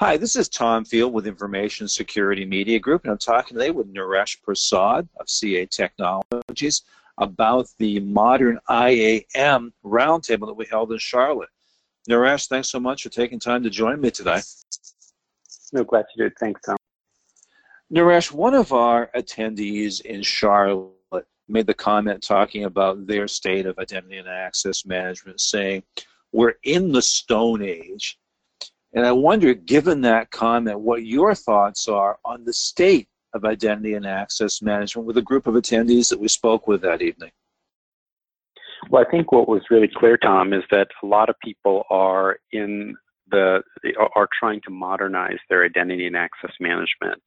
Hi, this is Tom Field with Information Security Media Group, and I'm talking today with Naresh Prasad of CA Technologies about the modern IAM roundtable that we held in Charlotte. Naresh, thanks so much for taking time to join me today. No, glad to. Thanks, Tom. Naresh, one of our attendees in Charlotte made the comment talking about their state of identity and access management, saying, We're in the Stone Age and I wonder, given that comment, what your thoughts are on the state of identity and access management with a group of attendees that we spoke with that evening. Well, I think what was really clear, Tom, is that a lot of people are in the are trying to modernize their identity and access management.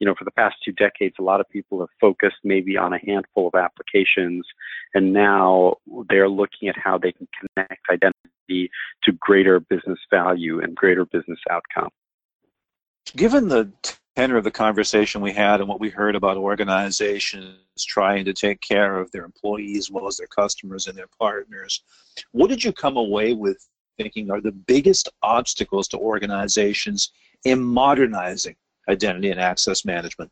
You know, for the past two decades, a lot of people have focused maybe on a handful of applications, and now they're looking at how they can connect identity to greater business value and greater business outcome. Given the tenor of the conversation we had and what we heard about organizations trying to take care of their employees as well as their customers and their partners, what did you come away with thinking are the biggest obstacles to organizations in modernizing identity and access management?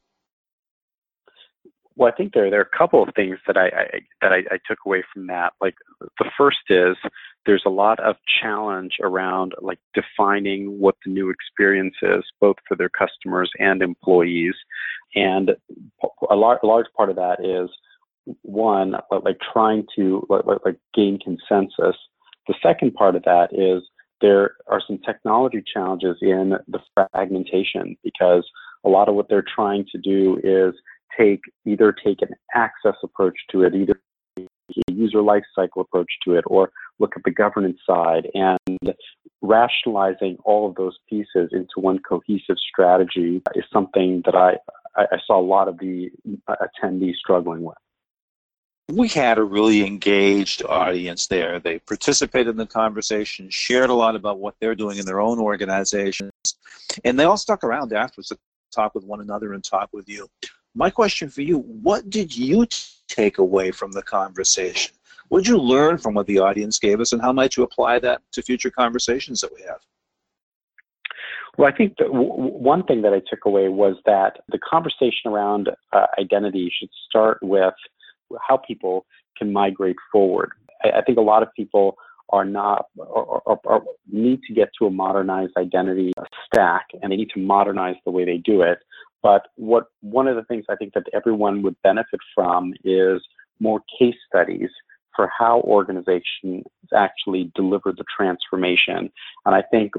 Well, I think there there are a couple of things that I, I that I, I, took away from that. Like the first is there's a lot of challenge around like defining what the new experience is, both for their customers and employees, and a, large large part of that is one like trying to like, like gain consensus. The second part of that is there are some technology challenges in the fragmentation because a lot of what they're trying to do is take either take an access approach to it, either a user lifecycle approach to it, or look at the governance side and rationalizing all of those pieces into one cohesive strategy is something that I, I saw a lot of the attendees struggling with. We had a really engaged audience there. They participated in the conversation, shared a lot about what they're doing in their own organizations, and they all stuck around afterwards to talk with one another and talk with you. My question for you, what did you take away from the conversation? What did you learn from what the audience gave us, and how might you apply that to future conversations that we have? Well, I think one thing that I took away was that the conversation around uh, identity should start with how people can migrate forward. I, I think a lot of people are not or, or, or, need to get to a modernized identity stack and they need to modernize the way they do it but what one of the things I think that everyone would benefit from is more case studies for how organizations actually deliver the transformation. And I think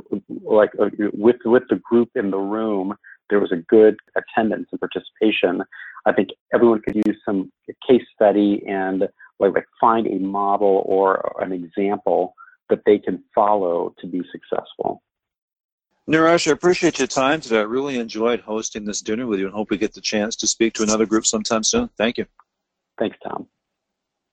like uh, with with the group in the room, there was a good attendance and participation. I think everyone could use some case study and like, like find a model or an example that they can follow to be successful. Naresh, I appreciate your time today. I really enjoyed hosting this dinner with you and hope we get the chance to speak to another group sometime soon. Thank you. Thanks, Tom.